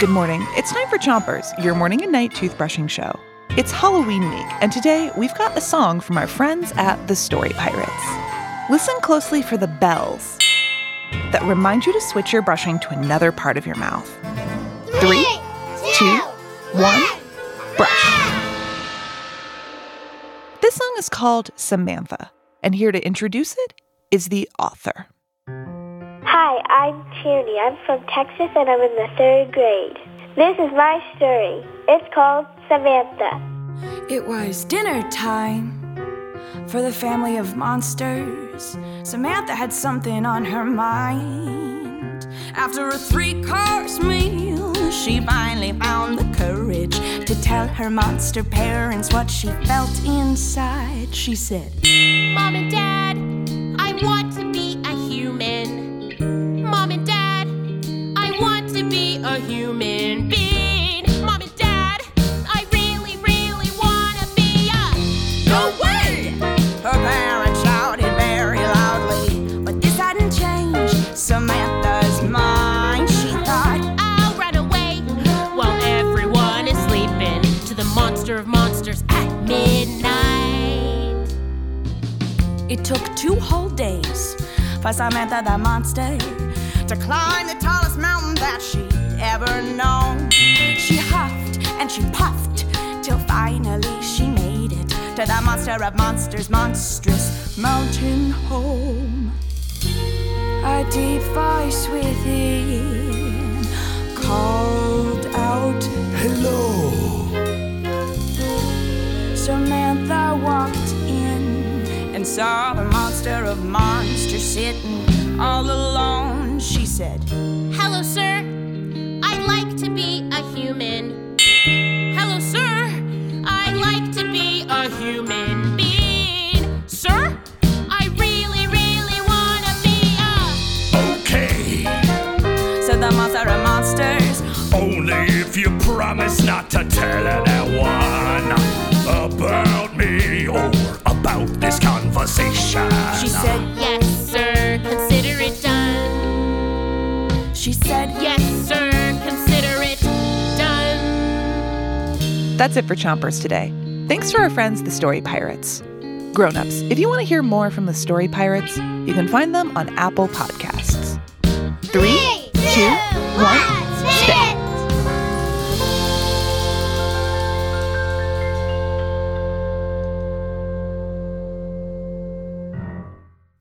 Good morning. It's time for Chompers, your morning and night toothbrushing show. It's Halloween week, and today we've got a song from our friends at the Story Pirates. Listen closely for the bells that remind you to switch your brushing to another part of your mouth. Three, two, one, brush. This song is called Samantha, and here to introduce it is the author. Hi, I'm Tierney. I'm from Texas and I'm in the third grade. This is my story. It's called Samantha. It was dinner time for the family of monsters. Samantha had something on her mind. After a three course meal, she finally found the courage to tell her monster parents what she felt inside. She said, Mom and Dad, I want to at midnight. It took two whole days for Samantha the monster to climb the tallest mountain that she'd ever known. She huffed and she puffed till finally she made it to the monster of monsters' monstrous mountain home. A deep voice within Samantha walked in and saw the monster of monsters sitting all alone. She said, Hello, sir. I'd like to be a human. Hello, sir. I'd like to be a human being. Sir, I really, really want to be a. Okay. said the monster of monsters. Only if you promise not to tell anyone conversation. She said, Yes, sir. Consider it done. she said, Yes, sir. Consider it done. That's it for Chompers today. Thanks to our friends, the Story Pirates. Grown-ups, if you want to hear more from the Story Pirates, you can find them on Apple Podcasts. Three, two, one,